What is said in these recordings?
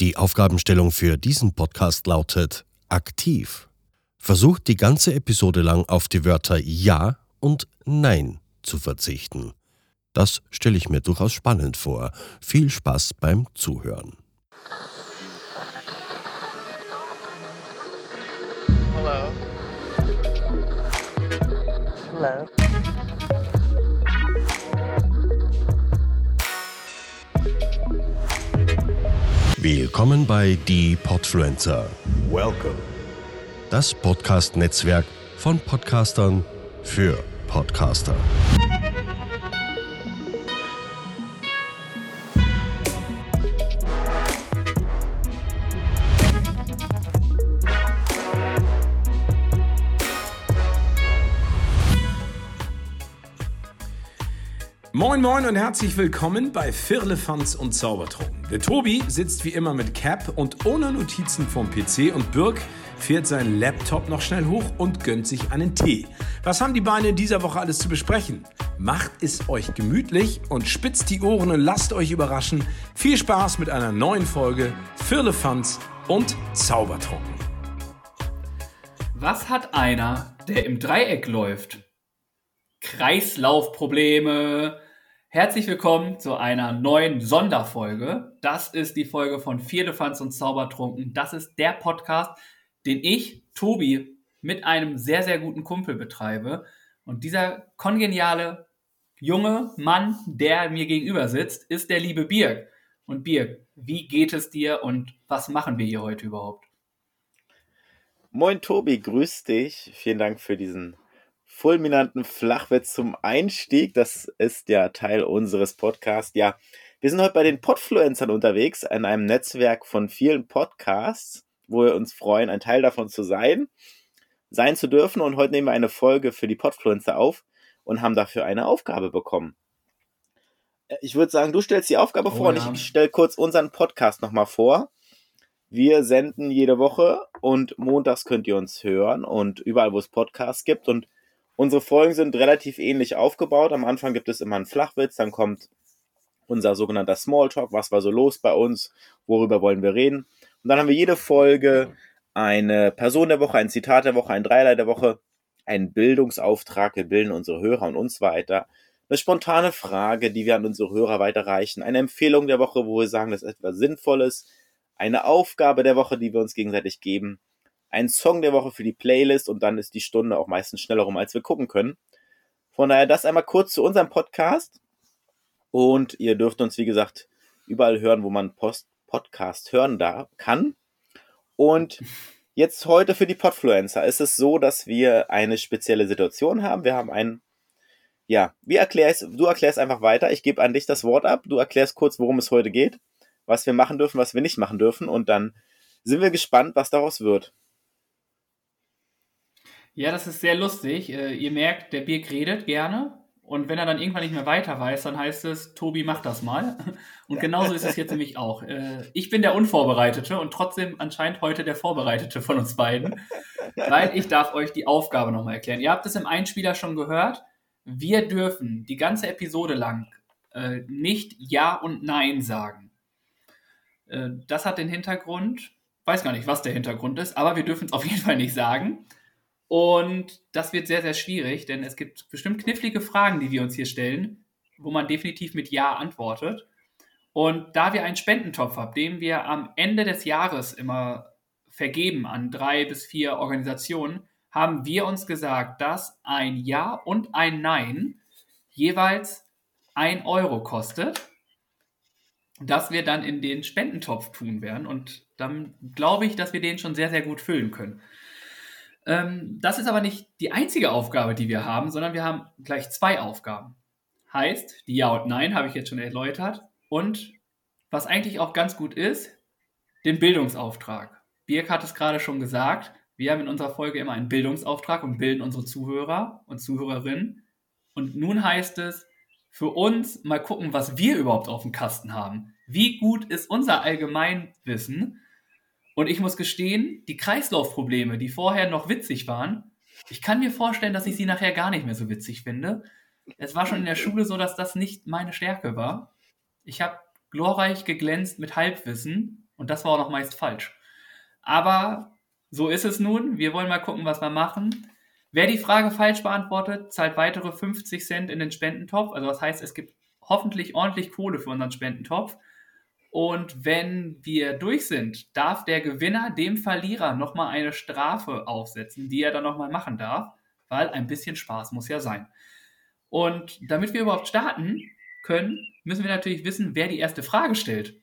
Die Aufgabenstellung für diesen Podcast lautet aktiv. Versucht die ganze Episode lang auf die Wörter Ja und Nein zu verzichten. Das stelle ich mir durchaus spannend vor. Viel Spaß beim Zuhören. Hello. Hello. Willkommen bei Die Podfluencer. Welcome. Das Podcast-Netzwerk von Podcastern für Podcaster. Moin Moin und herzlich willkommen bei Firlefanz und Zaubertrunken. Der Tobi sitzt wie immer mit Cap und ohne Notizen vom PC und Birk fährt seinen Laptop noch schnell hoch und gönnt sich einen Tee. Was haben die Beine in dieser Woche alles zu besprechen? Macht es euch gemütlich und spitzt die Ohren und lasst euch überraschen. Viel Spaß mit einer neuen Folge Firlefanz und Zaubertrunken. Was hat einer, der im Dreieck läuft? Kreislaufprobleme. Herzlich willkommen zu einer neuen Sonderfolge. Das ist die Folge von Vierlefanz und Zaubertrunken. Das ist der Podcast, den ich, Tobi, mit einem sehr, sehr guten Kumpel betreibe. Und dieser kongeniale junge Mann, der mir gegenüber sitzt, ist der liebe Birg. Und Birg, wie geht es dir und was machen wir hier heute überhaupt? Moin Tobi, grüß dich. Vielen Dank für diesen fulminanten Flachwitz zum Einstieg. Das ist ja Teil unseres Podcasts. Ja, wir sind heute bei den Podfluencern unterwegs, in einem Netzwerk von vielen Podcasts, wo wir uns freuen, ein Teil davon zu sein, sein zu dürfen. Und heute nehmen wir eine Folge für die Podfluencer auf und haben dafür eine Aufgabe bekommen. Ich würde sagen, du stellst die Aufgabe Oh vor ja. und ich stelle kurz unseren Podcast nochmal vor. Wir senden jede Woche und montags könnt ihr uns hören und überall, wo es Podcasts gibt. Und unsere Folgen sind relativ ähnlich aufgebaut. Am Anfang gibt es immer einen Flachwitz, dann kommt unser sogenannter Smalltalk, was war so los bei uns, worüber wollen wir reden. Und dann haben wir jede Folge eine Person der Woche, ein Zitat der Woche, ein Dreierlei der Woche, einen Bildungsauftrag, wir bilden unsere Hörer und uns weiter. Eine spontane Frage, die wir an unsere Hörer weiterreichen. Eine Empfehlung der Woche, wo wir sagen, das ist etwas Sinnvolles. Eine Aufgabe der Woche, die wir uns gegenseitig geben. Ein Song der Woche für die Playlist und dann ist die Stunde auch meistens schneller rum, als wir gucken können. Von daher das einmal kurz zu unserem Podcast. Und ihr dürft uns, wie gesagt, überall hören, wo man Post Podcast hören da kann. Und jetzt heute für die Podfluencer ist es so, dass wir eine spezielle Situation haben. Wir haben einen, ja, wie erklärst, du erklärst einfach weiter. Ich gebe an dich das Wort ab. Du erklärst kurz, worum es heute geht, was wir machen dürfen, was wir nicht machen dürfen. Und dann sind wir gespannt, was daraus wird. Ja, das ist sehr lustig. Äh, ihr merkt, der Birg redet gerne. Und wenn er dann irgendwann nicht mehr weiter weiß, dann heißt es, Tobi, mach das mal. Und genauso ist es jetzt nämlich auch. Äh, ich bin der Unvorbereitete und trotzdem anscheinend heute der Vorbereitete von uns beiden, weil ich darf euch die Aufgabe nochmal erklären. Ihr habt es im Einspieler schon gehört. Wir dürfen die ganze Episode lang äh, nicht Ja und Nein sagen. Das hat den Hintergrund, weiß gar nicht, was der Hintergrund ist, aber wir dürfen es auf jeden Fall nicht sagen. Und das wird sehr, sehr schwierig, denn es gibt bestimmt knifflige Fragen, die wir uns hier stellen, wo man definitiv mit Ja antwortet. Und da wir einen Spendentopf haben, den wir am Ende des Jahres immer vergeben an drei bis vier Organisationen, haben wir uns gesagt, dass ein Ja und ein Nein jeweils ein Euro kostet, das wir dann in den Spendentopf tun werden. Und dann glaube ich, dass wir den schon sehr, sehr gut füllen können. Ähm, das ist aber nicht die einzige Aufgabe, die wir haben, sondern wir haben gleich zwei Aufgaben. Heißt, die Ja und Nein habe ich jetzt schon erläutert. Und was eigentlich auch ganz gut ist, den Bildungsauftrag. Birk hat es gerade schon gesagt, wir haben in unserer Folge immer einen Bildungsauftrag und bilden unsere Zuhörer und Zuhörerinnen. Und nun heißt es, für uns mal gucken, was wir überhaupt auf dem Kasten haben. Wie gut ist unser Allgemeinwissen? Und ich muss gestehen, die Kreislaufprobleme, die vorher noch witzig waren, ich kann mir vorstellen, dass ich sie nachher gar nicht mehr so witzig finde. Es war schon in der Schule so, dass das nicht meine Stärke war. Ich habe glorreich geglänzt mit Halbwissen und das war auch noch meist falsch. Aber so ist es nun. Wir wollen mal gucken, was wir machen. Wer die Frage falsch beantwortet, zahlt weitere 50 Cent in den Spendentopf. Also das heißt, es gibt hoffentlich ordentlich Kohle für unseren Spendentopf. Und wenn wir durch sind, darf der Gewinner dem Verlierer nochmal eine Strafe aufsetzen, die er dann nochmal machen darf, weil ein bisschen Spaß muss ja sein. Und damit wir überhaupt starten können, müssen wir natürlich wissen, wer die erste Frage stellt.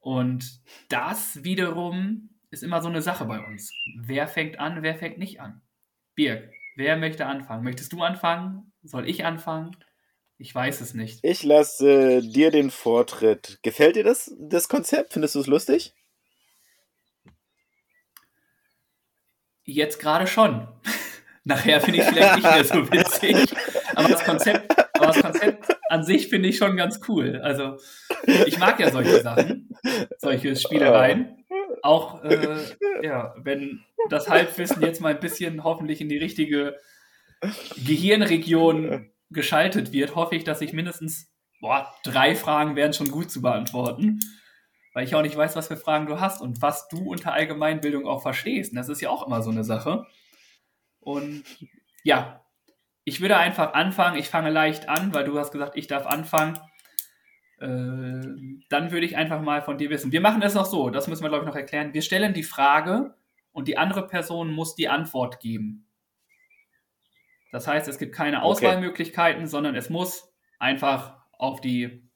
Und das wiederum ist immer so eine Sache bei uns. Wer fängt an, wer fängt nicht an? Birg, wer möchte anfangen? Möchtest du anfangen? Soll ich anfangen? Ich weiß es nicht. Ich lasse äh, dir den Vortritt. Gefällt dir das, das Konzept? Findest du es lustig? Jetzt gerade schon. Nachher finde ich vielleicht nicht mehr so witzig. Aber das Konzept, aber das Konzept an sich finde ich schon ganz cool. Also ich mag ja solche Sachen, solche Spielereien. Auch äh, ja, wenn das Halbwissen jetzt mal ein bisschen hoffentlich in die richtige Gehirnregion geschaltet wird, hoffe ich, dass ich mindestens boah, drei Fragen wären schon gut zu beantworten. Weil ich auch nicht weiß, was für Fragen du hast und was du unter Allgemeinbildung auch verstehst. Und das ist ja auch immer so eine Sache. Und ja, ich würde einfach anfangen. Ich fange leicht an, weil du hast gesagt, ich darf anfangen. Äh, dann würde ich einfach mal von dir wissen. Wir machen es noch so, das müssen wir, glaube ich, noch erklären. Wir stellen die Frage und die andere Person muss die Antwort geben. Das heißt, es gibt keine Auswahlmöglichkeiten, sondern es muss einfach auf die,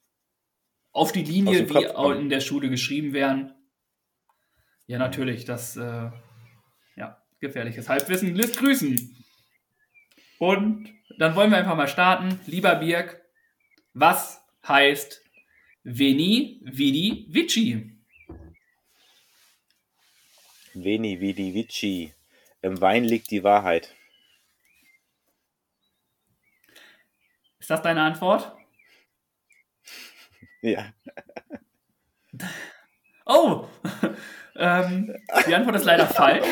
auf die Linie, wie kommen. in der Schule geschrieben werden. Ja, natürlich, das äh, ja, gefährliches Halbwissen lässt grüßen. Und dann wollen wir einfach mal starten. Lieber Birg, was heißt Veni, Vidi, Vici? Veni, Vidi, Vici. Im Wein liegt die Wahrheit. Ist das deine Antwort? Ja. Oh! ähm, die Antwort ist leider falsch.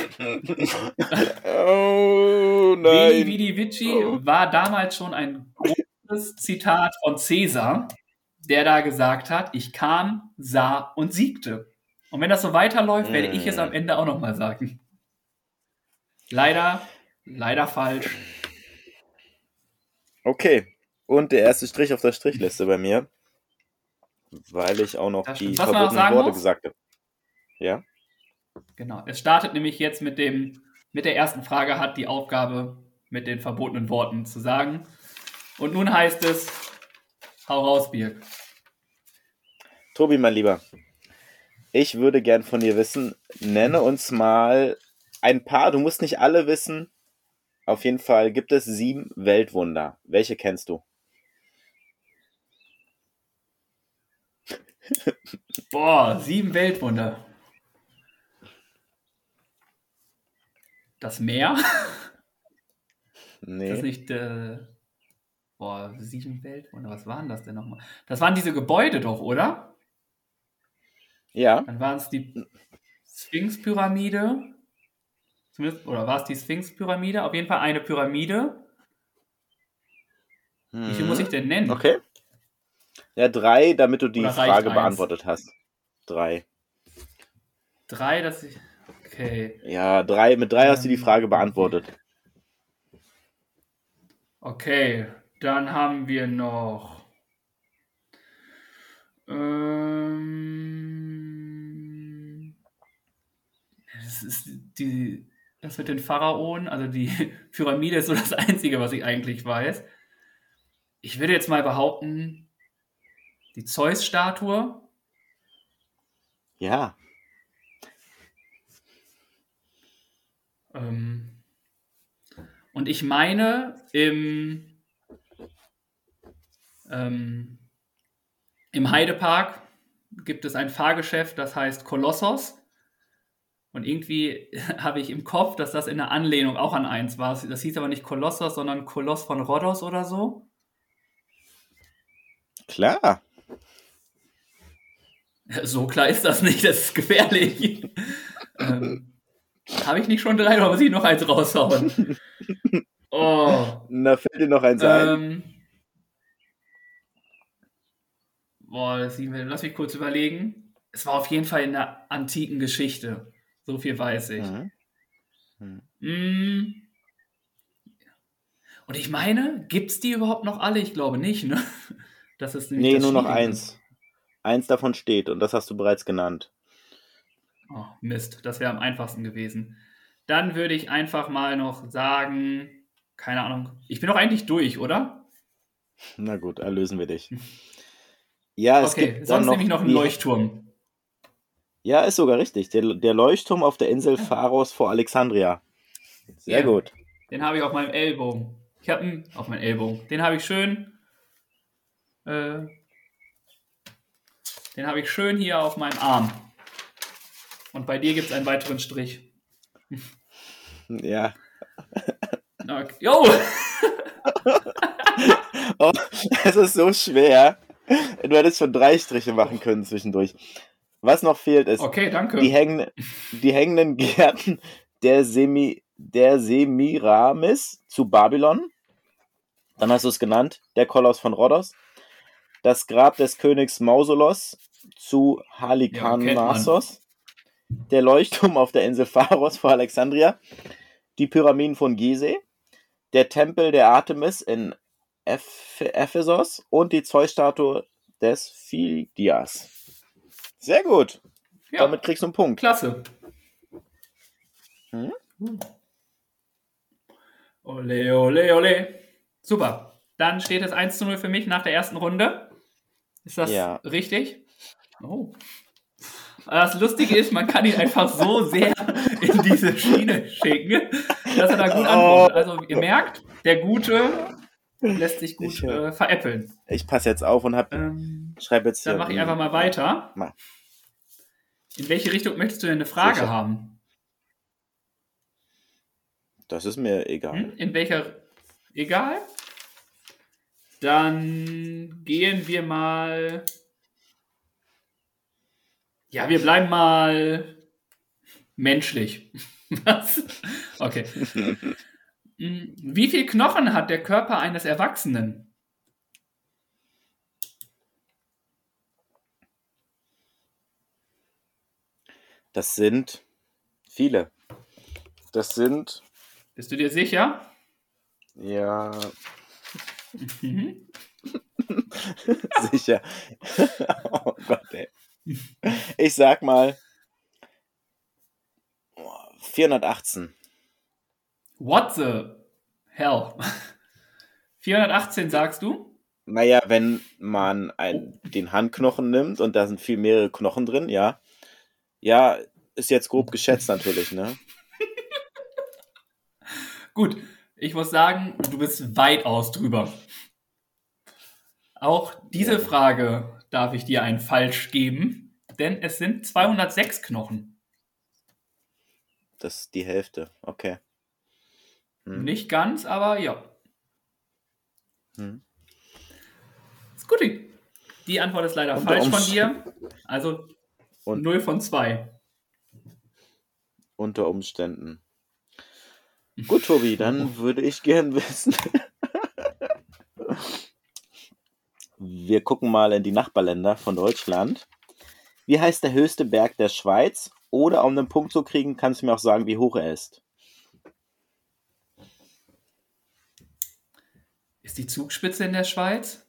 oh nein. Veni Vidi Vici oh. war damals schon ein großes Zitat von Caesar, der da gesagt hat, ich kam, sah und siegte. Und wenn das so weiterläuft, werde ich es am mm. Ende auch nochmal sagen. Leider, leider falsch. Okay. Und der erste Strich auf der Strichliste bei mir, weil ich auch noch die verbotenen Worte muss? gesagt habe. Ja? Genau. Es startet nämlich jetzt mit dem, mit der ersten Frage, hat die Aufgabe mit den verbotenen Worten zu sagen. Und nun heißt es, hau raus, Birk. Tobi, mein Lieber, ich würde gern von dir wissen, nenne uns mal ein paar, du musst nicht alle wissen, auf jeden Fall gibt es sieben Weltwunder. Welche kennst du? Boah, sieben Weltwunder. Das Meer? Nee. Das ist nicht. Äh, boah, sieben Weltwunder. Was waren das denn nochmal? Das waren diese Gebäude doch, oder? Ja. Dann waren es die Sphinx-Pyramide. Oder war es die Sphinx-Pyramide? Auf jeden Fall eine Pyramide. Hm. Wie viel muss ich denn nennen? Okay. Ja, drei, damit du die Frage beantwortet hast. Drei. Drei, dass ich. Okay. Ja, drei, mit drei ähm, hast du die Frage beantwortet. Okay, dann haben wir noch. Ähm, das ist die, das mit den Pharaonen, also die Pyramide ist so das Einzige, was ich eigentlich weiß. Ich würde jetzt mal behaupten, die Zeus-Statue. Ja. Ähm, und ich meine, im, ähm, im Heidepark gibt es ein Fahrgeschäft, das heißt Kolossos. Und irgendwie habe ich im Kopf, dass das in der Anlehnung auch an eins war. Das hieß aber nicht Kolossos, sondern Koloss von Rhodos oder so. Klar. So klar ist das nicht, das ist gefährlich. ähm, Habe ich nicht schon drei oder muss ich noch eins raushauen? Oh. Na, fällt dir noch eins ähm, ein? Boah, das lass mich kurz überlegen. es war auf jeden Fall in der antiken Geschichte. So viel weiß ich. Mhm. Mm. Und ich meine, gibt es die überhaupt noch alle? Ich glaube nicht, ne? Das ist nämlich Nee, nur noch eins. Eins davon steht und das hast du bereits genannt. Oh, Mist, das wäre am einfachsten gewesen. Dann würde ich einfach mal noch sagen, keine Ahnung, ich bin doch eigentlich durch, oder? Na gut, erlösen wir dich. Ja, es okay, gibt sonst noch, nehme ich noch einen Leuchtturm. Ja, ist sogar richtig. Der, der Leuchtturm auf der Insel Pharos vor Alexandria. Sehr Ja. gut. Den habe ich auf meinem Ellbogen. Ich habe ihn auf meinem Ellbogen. Den habe ich schön. Äh, den habe ich schön hier auf meinem Arm. Und bei dir gibt es einen weiteren Strich. Ja. Okay. Jo! Oh, es ist so schwer. Du hättest schon drei Striche machen können zwischendurch. Was noch fehlt ist, Okay, die, hängen, die hängenden Gärten der, Semi, der Semiramis zu Babylon. Dann hast du es genannt, der Koloss von Rhodos. Das Grab des Königs Mausolos zu Halikarnassos. der Leuchtturm auf der Insel Pharos vor Alexandria. Die Pyramiden von Gizeh. Der Tempel der Artemis in Eph Ephesos. Und die Zeusstatue des Phidias. Sehr gut. ja, Damit kriegst du einen Punkt. klasse. Hm? Ole, ole, ole. Super. Dann steht es 1 zu 0 für mich nach der ersten Runde. Ist das Ja. richtig? Oh. Das Lustige ist, man kann ihn einfach so sehr in diese Schiene schicken, dass er da gut antwortet. Also ihr merkt, der Gute lässt sich gut Ich, äh, äh, veräppeln. Ich passe jetzt auf und hab, Ähm, schreibe jetzt hier. dann mache ich einfach mal weiter. Mach. In welche Richtung möchtest du denn eine Frage Sicher. haben? Das ist mir egal. Hm? In welcher? Egal. Dann gehen wir mal. Ja, wir bleiben mal menschlich. Was? Okay. Wie viel Knochen hat der Körper eines Erwachsenen? Das sind viele. Das sind, Bist du dir sicher? ja, Mhm. sicher. oh Gott, ey. Ich sag mal 418. What the hell? 418 sagst du? Naja, wenn man ein, den Handknochen nimmt und da sind viel mehrere Knochen drin, ja. Ja, ist jetzt grob geschätzt natürlich, ne? Gut, ich muss sagen, du bist weitaus drüber. Auch diese. Frage darf ich dir ein Falsch geben, denn es sind 206 Knochen. Das ist die Hälfte, okay. Hm. Nicht ganz, aber ja. Hm. Ist gut. Die Antwort ist leider Unter falsch von dir. Also Und- 0 von 2. Unter Umständen. Gut, Tobi, dann würde ich gern wissen. Wir gucken mal in die Nachbarländer von Deutschland. Wie heißt der höchste Berg der Schweiz? Oder um einen Punkt zu kriegen, kannst du mir auch sagen, wie hoch er ist. Ist die Zugspitze in der Schweiz?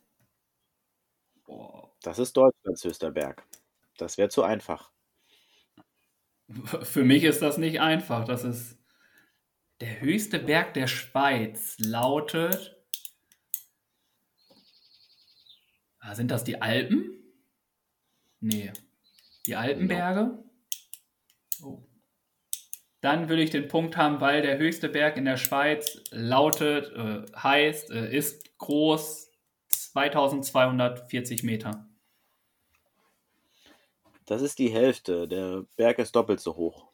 Boah. Das ist Deutschlands höchster Berg. Das wäre zu einfach. Für mich ist das nicht einfach. Das ist der höchste Berg der Schweiz lautet. Ah, sind das die Alpen? Nee. Die Alpenberge? Oh. Dann will ich den Punkt haben, weil der höchste Berg in der Schweiz lautet, äh, heißt, äh, ist groß 2240 Meter. Das ist die Hälfte. Der Berg ist doppelt so hoch.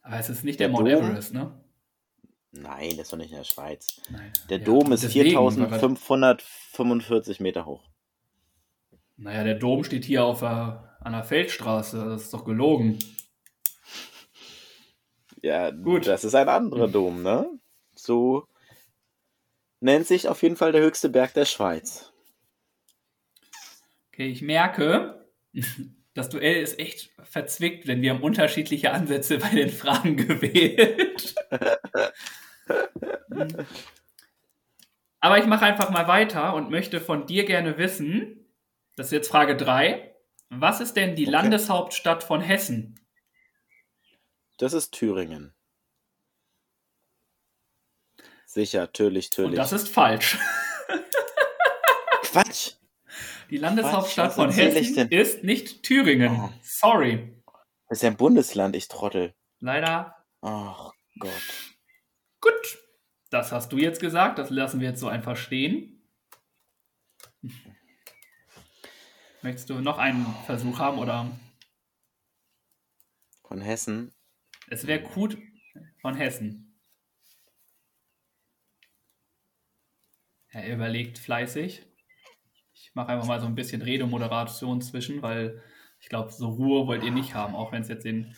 Aber es ist nicht der, Der Mount Dom? Everest, ne? Nein, das ist doch nicht in der Schweiz. Nein. Der Ja, Dom ist deswegen, weil- 4545 Meter hoch. Naja, der Dom steht hier auf der, an der Feldstraße. Das ist doch gelogen. Ja, Gut. das ist ein anderer Dom, ne? So nennt sich auf jeden Fall der höchste Berg der Schweiz. Okay, ich merke, Das Duell ist echt verzwickt, denn wir haben unterschiedliche Ansätze bei den Fragen gewählt. Aber ich mache einfach mal weiter und möchte von dir gerne wissen, das ist jetzt Frage 3, was ist denn die Okay. Landeshauptstadt von Hessen? Das ist Thüringen. Sicher, natürlich, Und natürlich. das ist falsch. Quatsch! Die Landeshauptstadt was von Hessen ist nicht Thüringen. Oh. Sorry. Das ist ja ein Bundesland, ich Trottel. Leider Ach Gott. Gut. Das hast du jetzt gesagt, das lassen wir jetzt so einfach stehen. Möchtest du noch einen Versuch haben oder Von Hessen. es wäre gut von Hessen? Er überlegt fleißig. Ich mache einfach mal so ein bisschen Redemoderation zwischen, weil ich glaube, so Ruhe wollt ihr nicht haben, auch wenn es jetzt den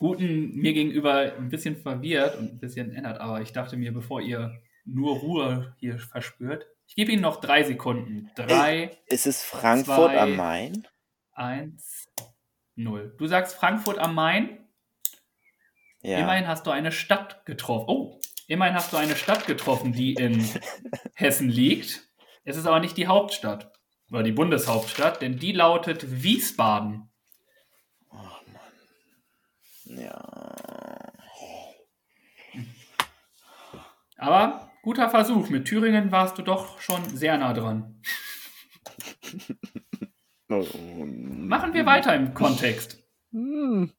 Guten mir gegenüber ein bisschen verwirrt und ein bisschen ändert. Aber ich dachte mir, bevor ihr nur Ruhe hier verspürt, ich gebe Ihnen noch drei Sekunden. Drei, Ist es Frankfurt Zwei. am Main? eins, null. Du sagst Frankfurt am Main. Ja. Immerhin hast du eine Stadt getroffen. Oh, immerhin hast du eine Stadt getroffen, die in Hessen liegt. Es ist aber nicht die Hauptstadt oder die Bundeshauptstadt, denn die lautet Wiesbaden. Ja. Aber guter Versuch. Mit Thüringen warst du doch schon sehr nah dran. Oh, Machen wir weiter im Kontext. Hm.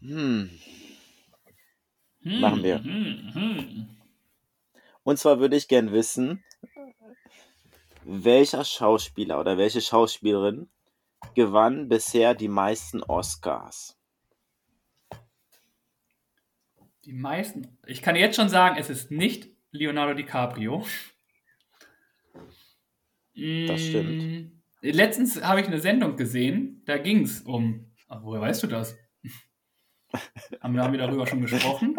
Hm. Hm, Machen wir. hm, hm. Und zwar würde ich gern wissen, welcher Schauspieler oder welche Schauspielerin gewann bisher die meisten Oscars? Die meisten. Ich kann jetzt schon sagen, es ist nicht Leonardo DiCaprio. Das stimmt. Mm, Letztens habe ich eine Sendung gesehen, da ging es um. Ach, woher weißt du das? haben, wir, haben wir darüber schon gesprochen?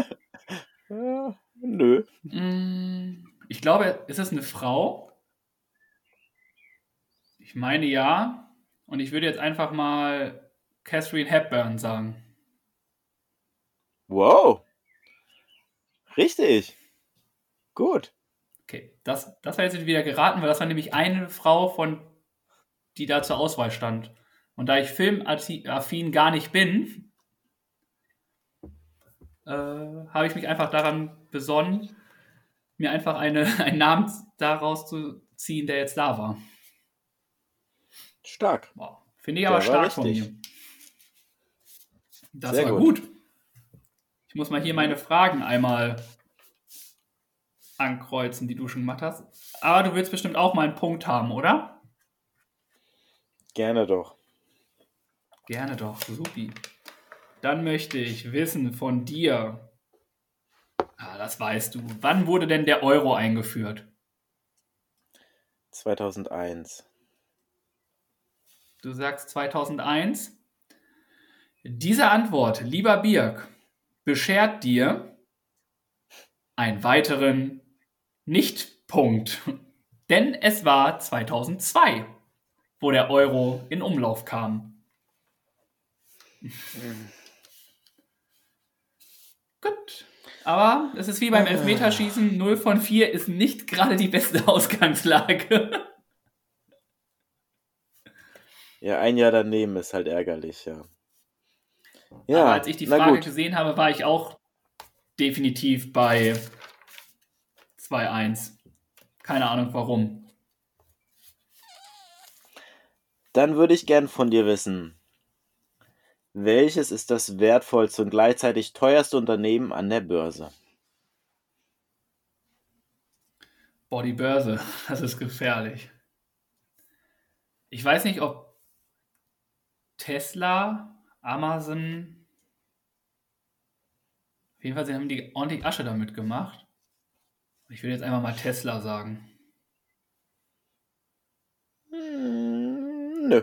Ja, nö. Mm, Ich glaube, ist es eine Frau? Ich meine ja. Und ich würde jetzt einfach mal Catherine Hepburn sagen. Wow. Richtig. Gut. Okay, das, das war jetzt wieder geraten, weil das war nämlich eine Frau, von, die da zur Auswahl stand. Und da ich filmaffin gar nicht bin, äh, habe ich mich einfach daran besonnen, mir einfach eine, einen Namen daraus zu ziehen, der jetzt da war. Stark. Wow. Finde ich Der aber stark von mir. Das Sehr war gut. gut. Ich muss mal hier meine Fragen einmal ankreuzen, die du schon gemacht hast. Aber du willst bestimmt auch mal einen Punkt haben, oder? Gerne doch. Gerne doch, supi. Dann möchte ich wissen von dir. Ah, das weißt du. Wann wurde denn der Euro eingeführt? 2001. Du sagst 2001. Diese Antwort, lieber Birk, beschert dir einen weiteren Nicht-Punkt. Denn es war 2002, wo der Euro in Umlauf kam. Gut. Aber es ist wie beim Elfmeterschießen, 0 von 4 ist nicht gerade die beste Ausgangslage. Ja, ein Jahr daneben ist halt ärgerlich, ja. Ja, Aber als ich die Frage gesehen habe, war ich auch definitiv bei 2-1. Keine Ahnung warum. Dann würde ich gern von dir wissen, welches ist das wertvollste und gleichzeitig teuerste Unternehmen an der Börse? Boah, die Börse, das ist gefährlich. Ich weiß nicht, ob Tesla, Amazon, auf jeden Fall sie haben die ordentlich Asche damit gemacht. Ich würde jetzt einfach mal Tesla sagen. Hm, nö.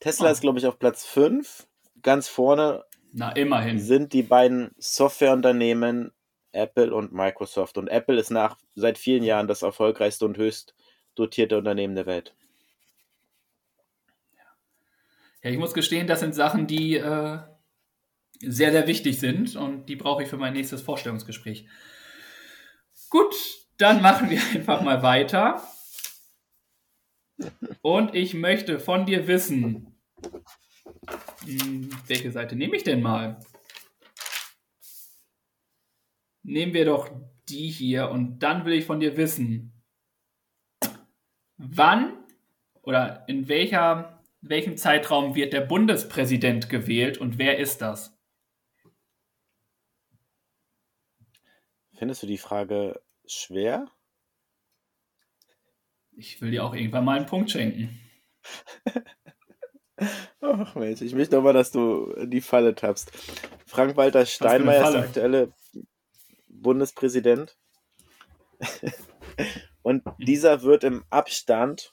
Tesla Ah. ist, glaube ich, auf Platz 5. Ganz vorne Na, immerhin. sind die beiden Softwareunternehmen Apple und Microsoft. Und Apple ist nach seit vielen Jahren das erfolgreichste und höchst dotierte Unternehmen der Welt. Ja, ich muss gestehen, das sind Sachen, die äh, sehr, sehr wichtig sind und die brauche ich für mein nächstes Vorstellungsgespräch. Gut, dann machen wir einfach mal weiter. Und ich möchte von dir wissen, hm, welche Seite nehme ich denn mal? Nehmen wir doch die hier und dann will ich von dir wissen, wann oder in welcher welchem Zeitraum wird der Bundespräsident gewählt und wer ist das? Findest du die Frage schwer? Ich will dir auch irgendwann mal einen Punkt schenken. Ach Mensch, ich möchte doch mal, dass du die Falle tappst. Frank-Walter Steinmeier ist der aktuelle Bundespräsident. Und dieser wird im Abstand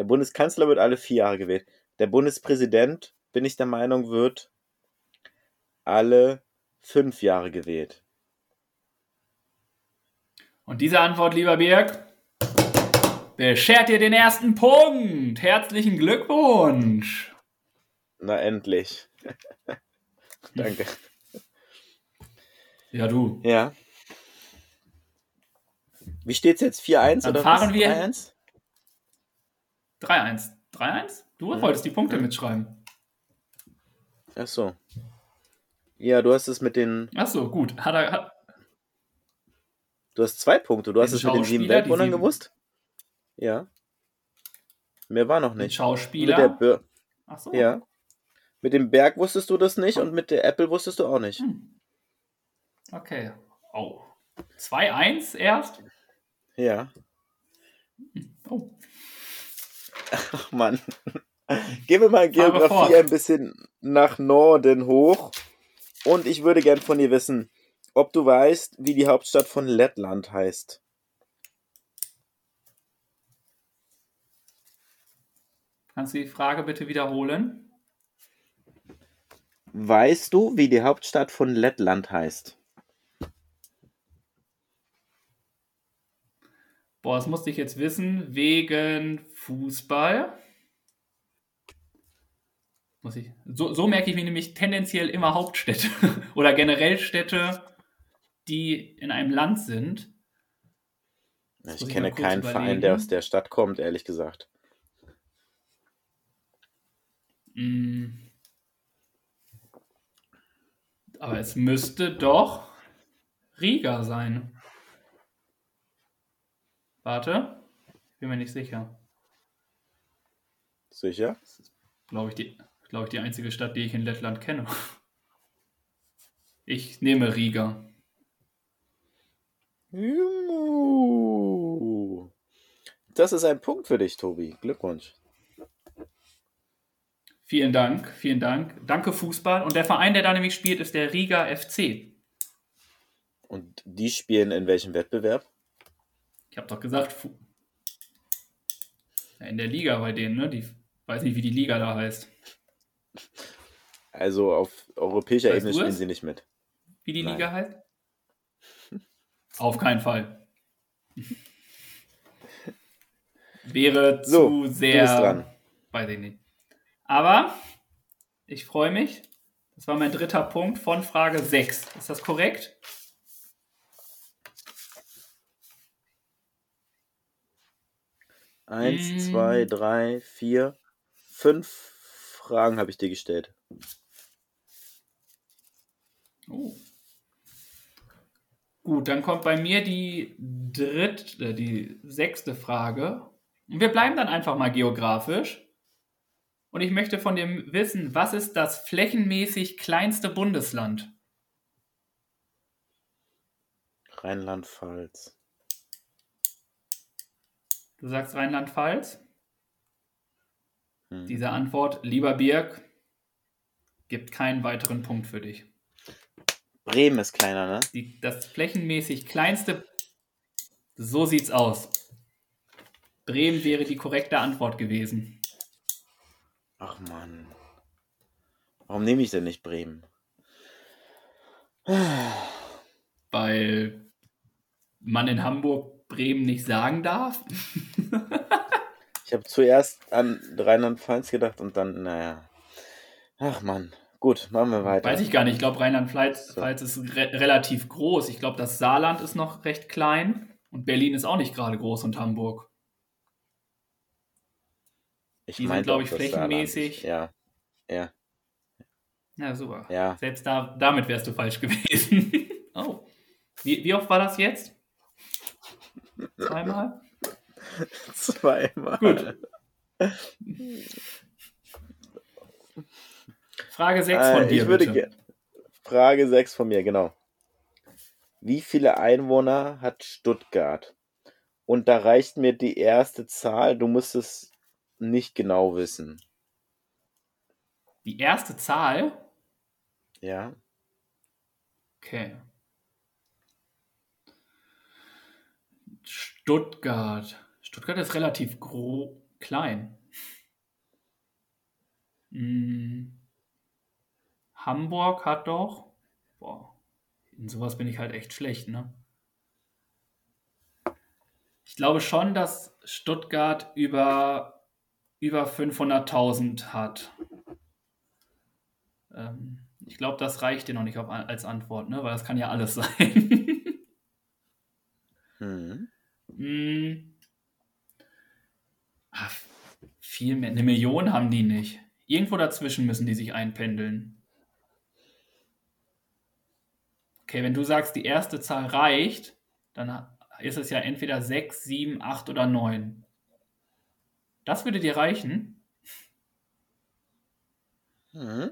der Bundeskanzler wird alle vier Jahre gewählt. Der Bundespräsident, bin ich der Meinung, wird alle fünf Jahre gewählt. Und diese Antwort, lieber Birg, beschert dir den ersten Punkt. Herzlichen Glückwunsch. Na endlich. Danke. Ja, du. Ja. Wie steht's jetzt? 4-1 Dann oder fahren was? wir- 3-1? 3-1. 3-1? Du Mhm. wolltest die Punkte Mhm. mitschreiben. Ach so. Ja, du hast es mit den. Ach so, gut. Hat er, hat, Du hast zwei Punkte. Du hast es mit den sieben Schauspieler, Weltwundern gewusst? Ja. Mehr war noch den nicht. Mit der Schauspieler. Bör Ach so. ja. Mit dem Berg wusstest du das nicht und mit der Apple wusstest du auch nicht. Hm. Okay. Oh. 2-1 erst? Ja. Oh. Ach Mann. Gehen wir mal Geografie ein bisschen nach Norden hoch. Und ich würde gern von dir wissen, ob du weißt, wie die Hauptstadt von Lettland heißt. Kannst du die Frage bitte wiederholen? Weißt du, wie die Hauptstadt von Lettland heißt? Boah, das musste ich jetzt wissen, wegen Fußball. Muss ich. So, so merke ich mir nämlich tendenziell immer Hauptstädte oder generell Städte, die in einem Land sind. Das Ich kenne keinen Verein, überlegen. der aus der Stadt kommt, ehrlich gesagt. Mm. Aber es müsste doch Riga sein. Warte, bin mir nicht sicher. Sicher? Glaube ich, die, glaube ich, die einzige Stadt, die ich in Lettland kenne. Ich nehme Riga. Das ist ein Punkt für dich, Tobi. Glückwunsch. Vielen Dank, vielen Dank. Danke Fußball. Und der Verein, der da nämlich spielt, ist der Riga FC. Und die spielen in welchem Wettbewerb? Ich habe doch gesagt, in der Liga bei denen, ne? Die weiß nicht, wie die Liga da heißt. Also auf europäischer Weißt Ebene du spielen sie nicht mit. Wie die Nein. Liga heißt? Auf keinen Fall. Wäre So, zu du sehr. bist dran. Weiß ich nicht. Aber ich freue mich. Das war mein dritter Punkt von Frage 6. Ist das korrekt? Eins, Mm. zwei, drei, vier, fünf Fragen habe ich dir gestellt. Oh. Gut, dann kommt bei mir die dritte, äh, die sechste Frage. Und wir bleiben dann einfach mal geografisch. Und ich möchte von dem wissen, was ist das flächenmäßig kleinste Bundesland? Rheinland-Pfalz. Du sagst Rheinland-Pfalz? Hm. Diese Antwort, lieber Birg, gibt keinen weiteren Punkt für dich. Bremen ist kleiner, ne? Die, das flächenmäßig kleinste, so sieht's aus. Bremen wäre die korrekte Antwort gewesen. Ach Mann. Warum nehme ich denn nicht Bremen? weil man in Hamburg Bremen nicht sagen darf. Ich habe zuerst an Rheinland-Pfalz gedacht und dann, naja. Ach man, gut, machen wir weiter. Weiß ich gar nicht. Ich glaube, Rheinland-Pfalz Pfalz ist re relativ groß. Ich glaube, das Saarland ist noch recht klein und Berlin ist auch nicht gerade groß und Hamburg. Ich Die sind, glaube ich, flächenmäßig. Saarland. Ja, ja, Ja, super. ja. Selbst da, damit wärst du falsch gewesen. oh. Wie, wie oft war das jetzt? Zweimal? Zweimal. Gut. Frage 6 Äh, von dir, ich würde bitte. ge- Frage 6 von mir, genau. Wie viele Einwohner hat Stuttgart? Und da reicht mir die erste Zahl, du musst es nicht genau wissen. Die erste Zahl? Ja? Okay. Stuttgart. Stuttgart ist relativ klein. Hm. Hamburg hat doch. Boah, in sowas bin ich halt echt schlecht, ne? Ich glaube schon, dass Stuttgart über, über 500.000 hat. Ähm, ich glaube, das reicht dir noch nicht auf, als Antwort, ne? Weil das kann ja alles sein. Hm. Hm. Ach, viel mehr. Eine Million haben die nicht. Irgendwo dazwischen müssen die sich einpendeln. Okay, wenn du sagst, die erste Zahl reicht, dann ist es ja entweder 6, 7, 8 oder 9. Das würde dir reichen. Hm.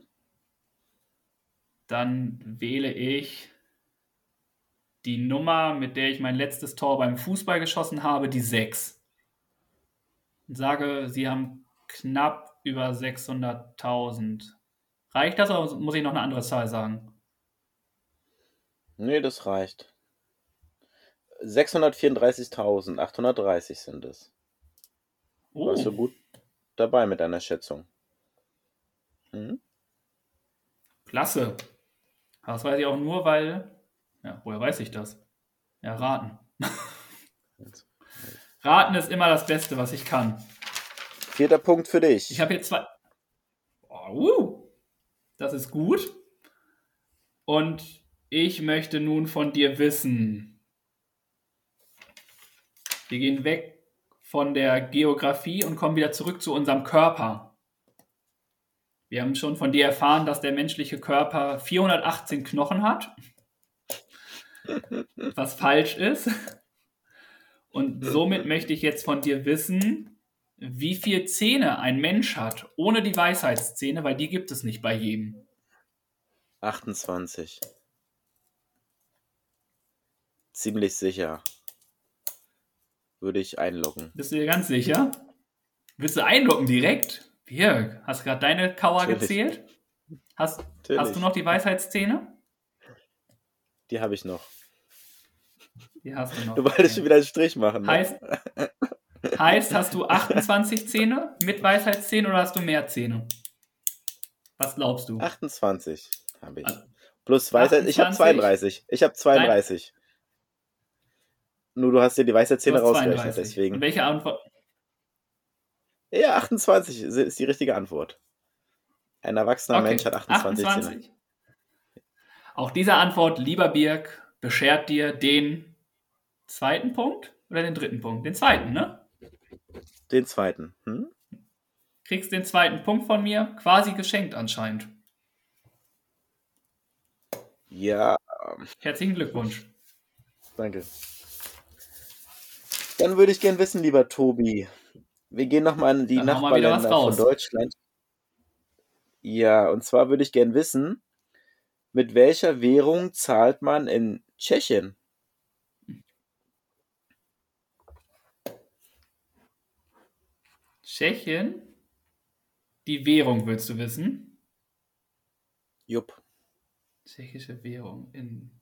Dann wähle ich die Nummer, mit der ich mein letztes Tor beim Fußball geschossen habe, die 6. Und sage, sie haben knapp über 600.000. Reicht das oder muss ich noch eine andere Zahl sagen? Nee, das reicht. 634.830 sind es. Oh, Warst du gut dabei mit deiner Schätzung? Hm? klasse. Das weiß ich auch nur, weil. Ja, woher weiß ich das? Ja, raten. raten ist immer das Beste, was ich kann. Vierter Punkt für dich. Ich habe hier zwei. Oh, uh, das ist gut. Und ich möchte nun von dir wissen. Wir gehen weg von der Geografie und kommen wieder zurück zu unserem Körper. Wir haben schon von dir erfahren, dass der menschliche Körper 418 Knochen hat, was falsch ist. Und somit möchte ich jetzt von dir wissen, wie viel Zähne ein Mensch hat, ohne die Weisheitszähne, weil die gibt es nicht bei jedem. 28. Ziemlich sicher. Würde ich einloggen. Bist du dir ganz sicher? Willst du einloggen direkt? Birg, hast du gerade deine Kauer Natürlich. gezählt? Hast, Natürlich. hast du noch die Weisheitszähne? Die habe ich noch. Die hast du noch. Du wolltest schon wieder einen Strich machen. Ne? Heißt, heißt, hast du 28 Zähne mit Weisheitszähnen oder hast du mehr Zähne? Was glaubst du? 28 habe ich. Also, Plus Weisheit. Ich habe 28. 32. Ich habe 32. Nur du hast dir die Weisheitszähne rausgerechnet, 32. Und deswegen. welche Antwort? Ja, 28 ist- die richtige Antwort. Ein erwachsener Okay, Mensch hat 28, Zähne. 28. Auch diese Antwort, lieber Birg, beschert dir den zweiten Punkt oder den dritten Punkt? Den zweiten, ne? Den zweiten. Hm? Kriegst den zweiten Punkt von mir, quasi geschenkt anscheinend. Ja, Herzlichen Glückwunsch. danke. Dann würde ich gern wissen, lieber Tobi. Wir gehen nochmal in die Dann Nachbarländer von. Deutschland. Ja, und zwar würde ich gern wissen, mit welcher Währung zahlt man in Tschechien? Tschechien, die Währung willst du wissen? Jupp. Tschechische Währung in.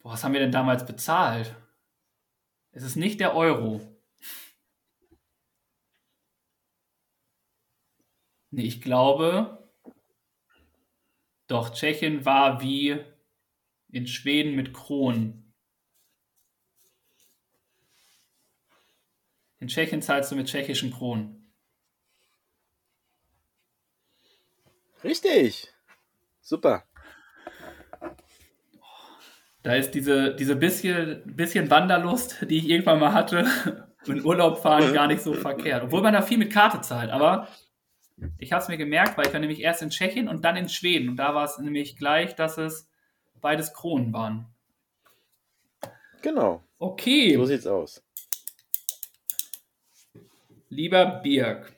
Boah, was haben wir denn damals bezahlt? Es ist nicht der Euro. Nee, ich glaube, doch Tschechien war wie in Schweden mit Kronen. In Tschechien zahlst du mit tschechischen Kronen. Richtig. Super. Da ist diese, diese bisschen, bisschen Wanderlust, die ich irgendwann mal hatte, in Urlaub fahren gar nicht so verkehrt. Obwohl man da viel mit Karte zahlt. Aber ich habe es mir gemerkt, weil ich war nämlich erst in Tschechien und dann in Schweden. Und da war es nämlich gleich, dass es beides Kronen waren. Genau. Okay. So sieht's aus. Lieber Birg,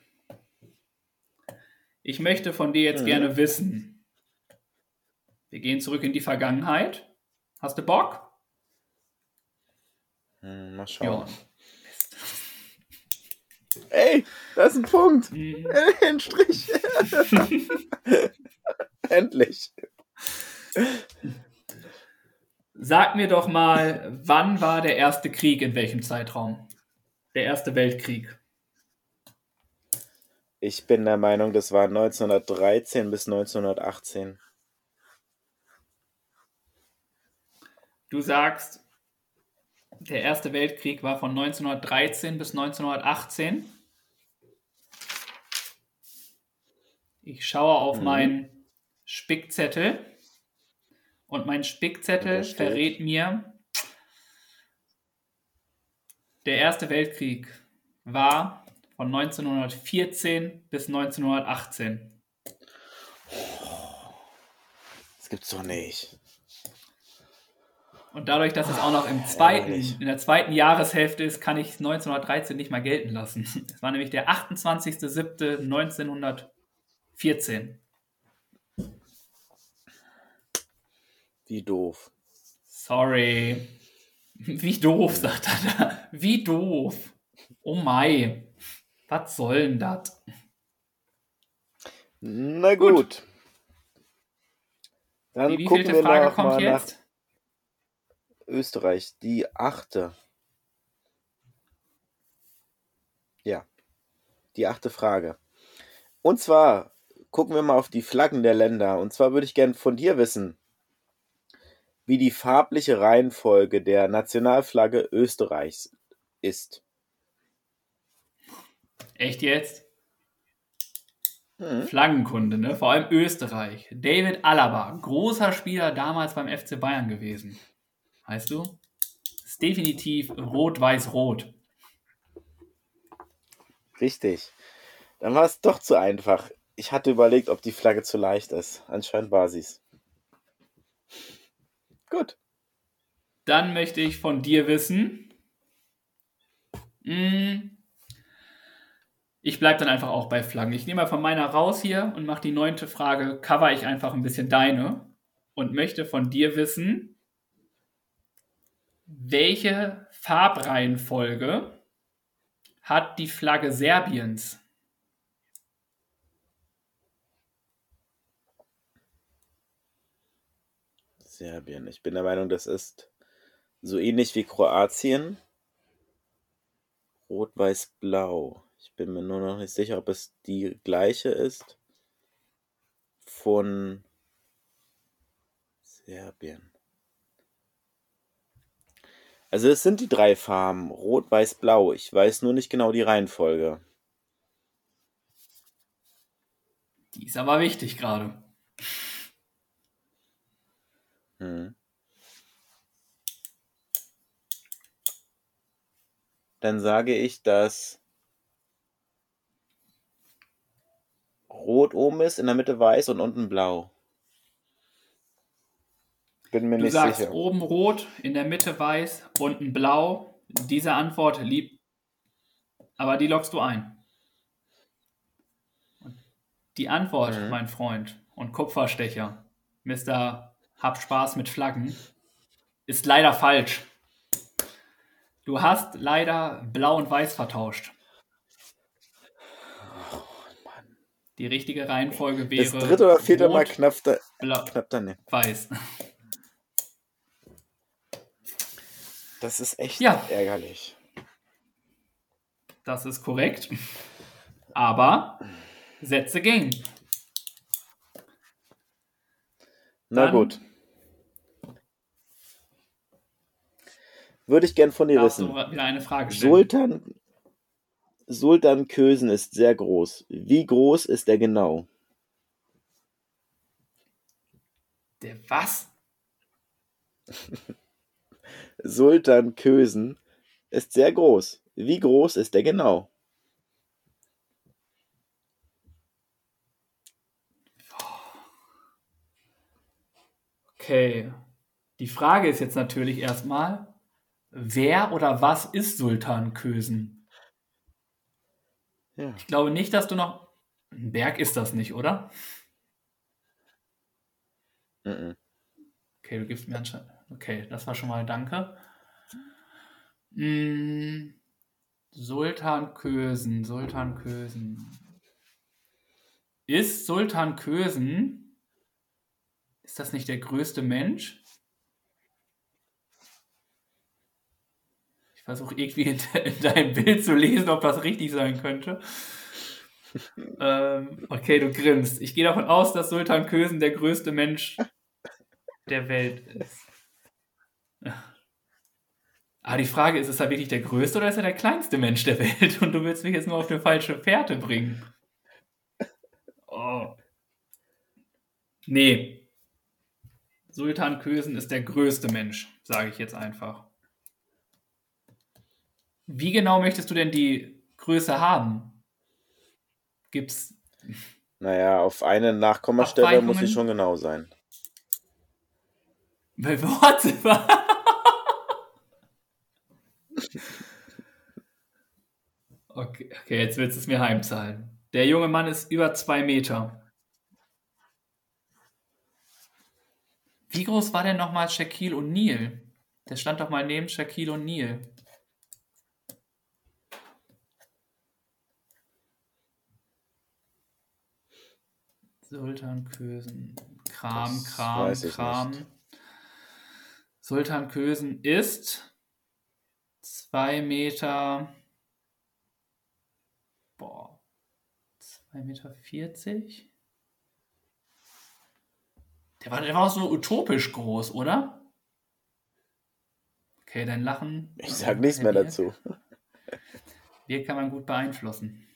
ich möchte von dir jetzt Mhm. gerne wissen. Wir gehen zurück in die Vergangenheit. Hast du Bock? Hm, mal schauen. Ey, da ist ein Punkt. Mhm. Ein Strich. Endlich. Sag mir doch mal, wann war der erste Krieg in welchem Zeitraum? Der erste Weltkrieg. Ich bin der Meinung, das war 1913 bis 1918. Du sagst, der erste Weltkrieg war von 1913 bis 1918. Ich schaue auf Mhm. meinen Spickzettel und mein Spickzettel verrät mir, der erste Weltkrieg war von 1914 bis 1918. Das gibt's doch nicht. Und dadurch, dass es auch noch im zweiten, Ärgerlich. in der zweiten Jahreshälfte ist, kann ich 1913 nicht mal gelten lassen. Es war nämlich der 28.07.1914. Wie doof. Sorry. Wie doof, sagt er da. Wie doof. Oh mai. Was soll denn das? Na gut. Dann Die gucken wir Frage kommt mal nach jetzt? Österreich. Die achte. Ja. Die achte Frage. Und zwar gucken wir mal auf die Flaggen der Länder. Und zwar würde ich gerne von dir wissen, wie die farbliche Reihenfolge der Nationalflagge Österreichs ist. Echt jetzt? Hm. Flaggenkunde, ne? Vor allem Österreich. David Alaba, großer Spieler damals beim FC Bayern gewesen. Weißt du? Ist definitiv rot-weiß-rot. Richtig. Dann war es doch zu einfach. Ich hatte überlegt, ob die Flagge zu leicht ist. Anscheinend war sie's. Gut. Dann möchte ich von dir wissen. Hm, ich bleibe dann einfach auch bei Flaggen. Ich nehme mal von meiner raus hier und mache die neunte Frage, cover ich einfach ein bisschen deine und möchte von dir wissen, welche Farbreihenfolge hat die Flagge Serbiens? Serbien. Ich bin der Meinung, das ist so ähnlich wie Kroatien. Rot, Weiß, Blau. Ich bin mir nur noch nicht sicher, ob es die gleiche ist von Serbien. Also es sind die drei Farben. Rot, Weiß, Blau. Ich weiß nur nicht genau die Reihenfolge. Die ist aber wichtig gerade. Hm. Dann sage ich, dass Rot oben ist, in der Mitte weiß und unten blau. Bin mir Du nicht sagst sicher. oben rot, in der Mitte weiß, unten blau. Diese Antwort lieb, aber die lockst du ein. Die Antwort, Mhm. mein Freund und Kupferstecher, Mr. Hab Spaß mit Flaggen, ist leider falsch. Du hast leider blau und weiß vertauscht. Die richtige Reihenfolge wäre Das dritte oder vierte Mal rot, knapp, da, blau, knapp daneben. weiß. Das ist echt Ja. ärgerlich. Das ist korrekt. Aber Sätze gehen. Na Dann gut. Würde ich gern von dir wissen. wieder eine Frage stellen? Sultan, Sultan Kösen ist sehr groß. Wie groß ist er genau? Der was? Sultan Kösen ist sehr groß. Wie groß ist er genau? Okay. Die Frage ist jetzt natürlich erstmal, wer oder was ist Sultan Kösen? Ja. Ich glaube nicht, dass du noch. Ein Berg ist das nicht, oder? Mhm. Okay, du gibst mir anscheinend. Okay, das war schon mal Danke. Mm, Sultan Kösen, Sultan Kösen. Ist Sultan Kösen. Ist das nicht der größte Mensch? Ich versuche irgendwie in, in deinem Bild zu lesen, ob das richtig sein könnte. ähm, okay, du grinst. Ich gehe davon aus, dass Sultan Kösen der größte Mensch der Welt ist. Aber die Frage ist, ist er wirklich der größte oder ist er der kleinste Mensch der Welt? Und du willst mich jetzt nur auf eine falsche Fährte bringen. Oh. Nee. Sultan Kösen ist der größte Mensch, sage ich jetzt einfach. Wie genau möchtest du denn die Größe haben? Gibt's. Naja, auf eine Nachkommastelle muss sie schon genau sein. Bei Worte okay, okay, jetzt willst du es mir heimzahlen. Der junge Mann ist über zwei Meter. Wie groß war denn nochmal Shaquille O'Neal? Der stand doch mal neben Shaquille O'Neal. Sultan Kösen. Kram, Das Kram, Kram. nicht. Sultan Kösen ist zwei Meter. Boah. zwei Meter. vierzig? Der war, der war auch so utopisch groß, oder? Okay, dein Lachen. Ich sag nichts mehr dazu. Wir kann man gut beeinflussen.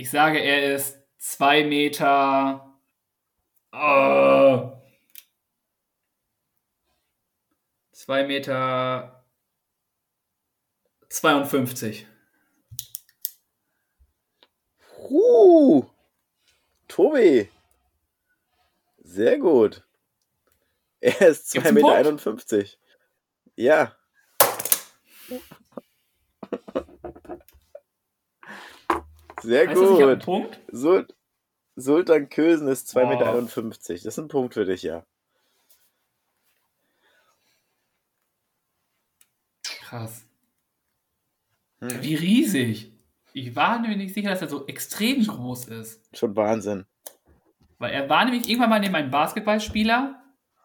Ich sage, er ist zwei Meter. Äh, zwei Meter. 52. Uh, Tobi. Sehr gut. Er ist Gibt's 2,51 einen Meter. Punkt? 51. Ja. Sehr einen gut. Punkt? Sul Sultan Kösen ist 2,51 Oh. Meter. Das ist ein Punkt für dich, ja. Krass. Hm. Wie riesig. Ich war mir nicht sicher, dass er so extrem groß ist. Schon Wahnsinn. Weil er war nämlich irgendwann mal neben einem Basketballspieler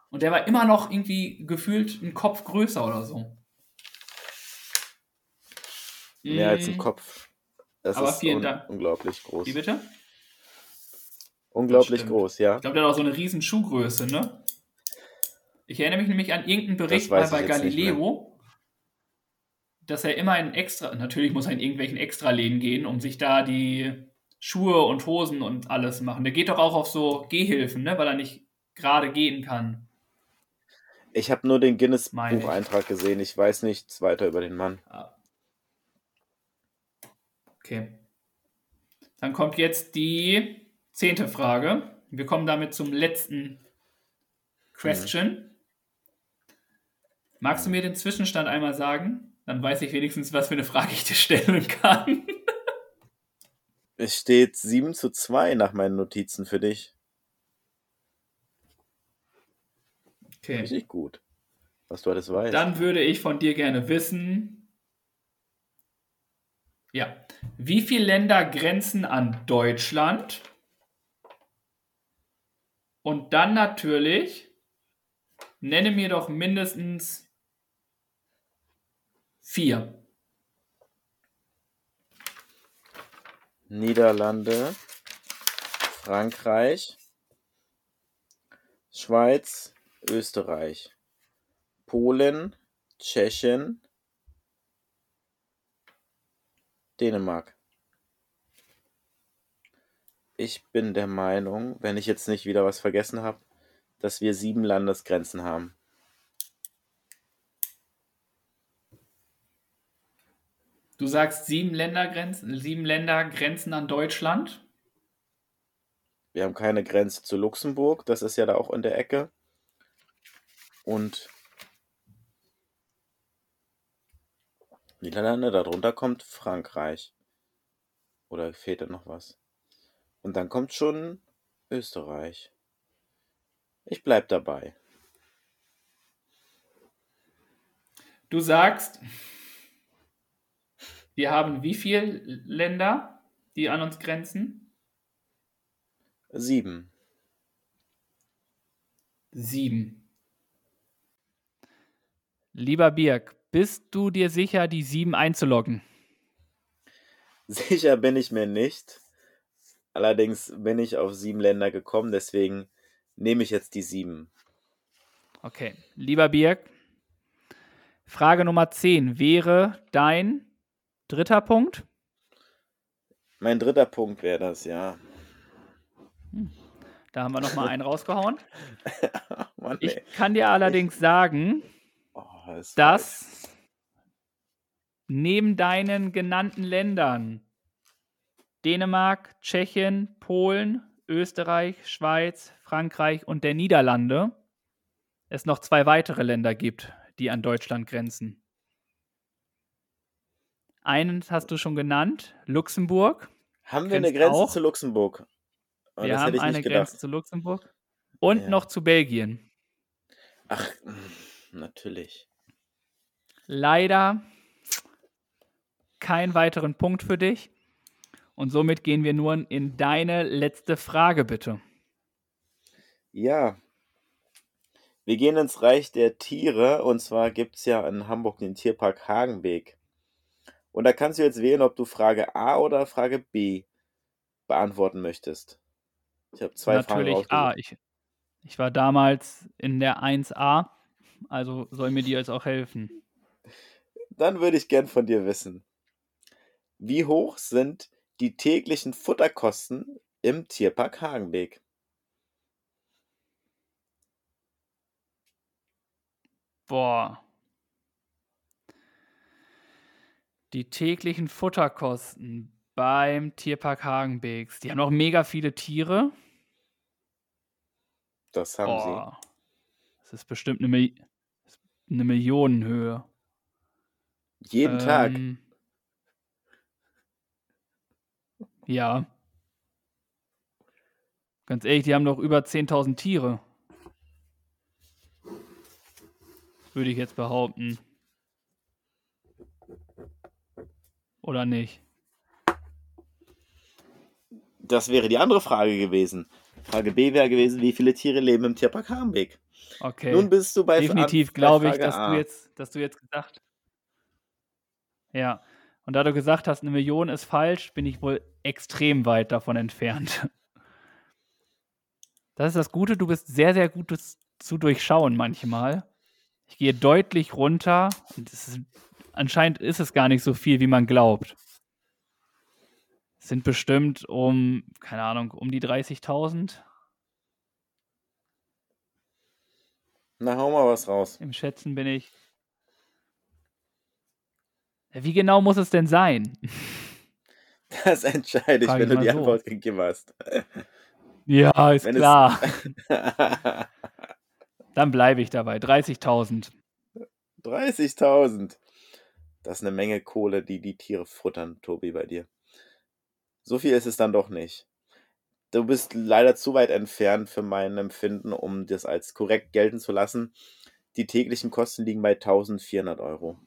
und der war immer noch irgendwie gefühlt einen Kopf größer oder so. Mehr als ein Mm, Kopf. Das Aber ist vielen un Dank. unglaublich groß. Wie bitte? Unglaublich groß, ja. Ich glaube, der hat auch so eine riesen Schuhgröße, ne? Ich erinnere mich nämlich an irgendeinen Bericht mal bei Galileo, dass er immer in extra, natürlich muss er in irgendwelchen Extraläden gehen, um sich da die Schuhe und Hosen und alles machen. Der geht doch auch auf so Gehhilfen, ne? Weil er nicht gerade gehen kann. Ich habe nur den. Guinness-Bucheintrag gesehen. Ich weiß nichts weiter über den Mann. Ah. Okay. Dann kommt jetzt die zehnte Frage. Wir kommen damit zum letzten Question. Magst du mir den Zwischenstand einmal sagen? Dann weiß ich wenigstens, was für eine Frage ich dir stellen kann. Es steht 7 zu 2 nach meinen Notizen für dich. Okay. Richtig gut. Was du alles weißt. Dann würde ich von dir gerne wissen. Ja. Wie viele Länder grenzen an Deutschland? Und dann natürlich, nenne mir doch mindestens vier. Niederlande, Frankreich, Schweiz, Österreich, Polen, Tschechien, Dänemark. Ich bin der Meinung, wenn ich jetzt nicht wieder was vergessen habe, dass wir sieben Landesgrenzen haben. Du sagst sieben Ländergrenzen, sieben Ländergrenzen an Deutschland. Wir haben keine Grenze zu Luxemburg, das ist ja da auch in der Ecke. Und Niederlande, darunter kommt Frankreich. Oder fehlt da noch was? Und dann kommt schon Österreich. Ich bleib dabei. Du sagst, wir haben wie viele Länder, die an uns grenzen? Sieben. Sieben. Lieber Birg, bist du dir sicher, die sieben einzuloggen? Sicher bin ich mir nicht. Allerdings bin ich auf sieben Länder gekommen, deswegen nehme ich jetzt die sieben. Okay, lieber Birg, Frage Nummer 10 wäre dein dritter Punkt? Mein dritter Punkt wäre das, ja. Da haben wir nochmal einen rausgehauen. Mann, Ich kann dir allerdings sagen, Oh, das dass neben deinen genannten Ländern Dänemark, Tschechien, Polen, Österreich, Schweiz, Frankreich und der Niederlande es noch zwei weitere Länder gibt, die an Deutschland grenzen. Einen hast du schon genannt, Luxemburg. Haben wir eine Grenze auch. zu Luxemburg? Oh, Wir das haben eine. Grenze zu Luxemburg. Und Ja. noch zu Belgien. Ach, natürlich. Leider keinen weiteren Punkt für dich. Und somit gehen wir nur in deine letzte Frage, bitte. Ja. Wir gehen ins Reich der Tiere und zwar gibt es ja in Hamburg den Tierpark Hagenbeek. Und da kannst du jetzt wählen, ob du Frage A oder Frage B beantworten möchtest. Ich habe zwei Fragen Natürlich A. Ich, ich war damals in der 1a, also soll mir die jetzt auch helfen. Dann würde ich gern von dir wissen, wie hoch sind die täglichen Futterkosten im Tierpark Hagenbeek? Boah. Die täglichen Futterkosten beim Tierpark Hagenbeeks. Die haben noch mega viele Tiere. Das haben sie. Boah. Das ist bestimmt eine, Mil eine Millionenhöhe. Jeden Tag. Ähm, Ja. Ganz ehrlich, die haben doch über 10.000 Tiere. Würde ich jetzt behaupten. Oder nicht? Das wäre die andere Frage gewesen. Frage B wäre gewesen, wie viele Tiere leben im Tierpark Hagenbeek? Okay. Nun bist du bei Definitiv glaube ich, dass A. du jetzt, dass du jetzt gesagt. Ja. Und da du gesagt hast, eine Million ist falsch, bin ich wohl extrem weit davon entfernt. Das ist das Gute, du bist sehr, sehr gut zu durchschauen manchmal. Ich gehe deutlich runter und ist, anscheinend ist es gar nicht so viel, wie man glaubt. Es sind bestimmt um, keine Ahnung, um die 30.000 Na, hau mal was raus. Im Schätzen bin ich. Wie genau muss es denn sein? Das entscheide ich, Frag wenn ich du die so. Antwort gegeben hast. Ja, ist Wenn klar. Dann bleibe ich dabei. 30.000. 30.000. Das ist eine Menge Kohle, die die Tiere futtern, Tobi, bei dir. So viel ist es dann doch nicht. Du bist leider zu weit entfernt für mein Empfinden, um das als korrekt gelten zu lassen. Die täglichen Kosten liegen bei 1400 Euro.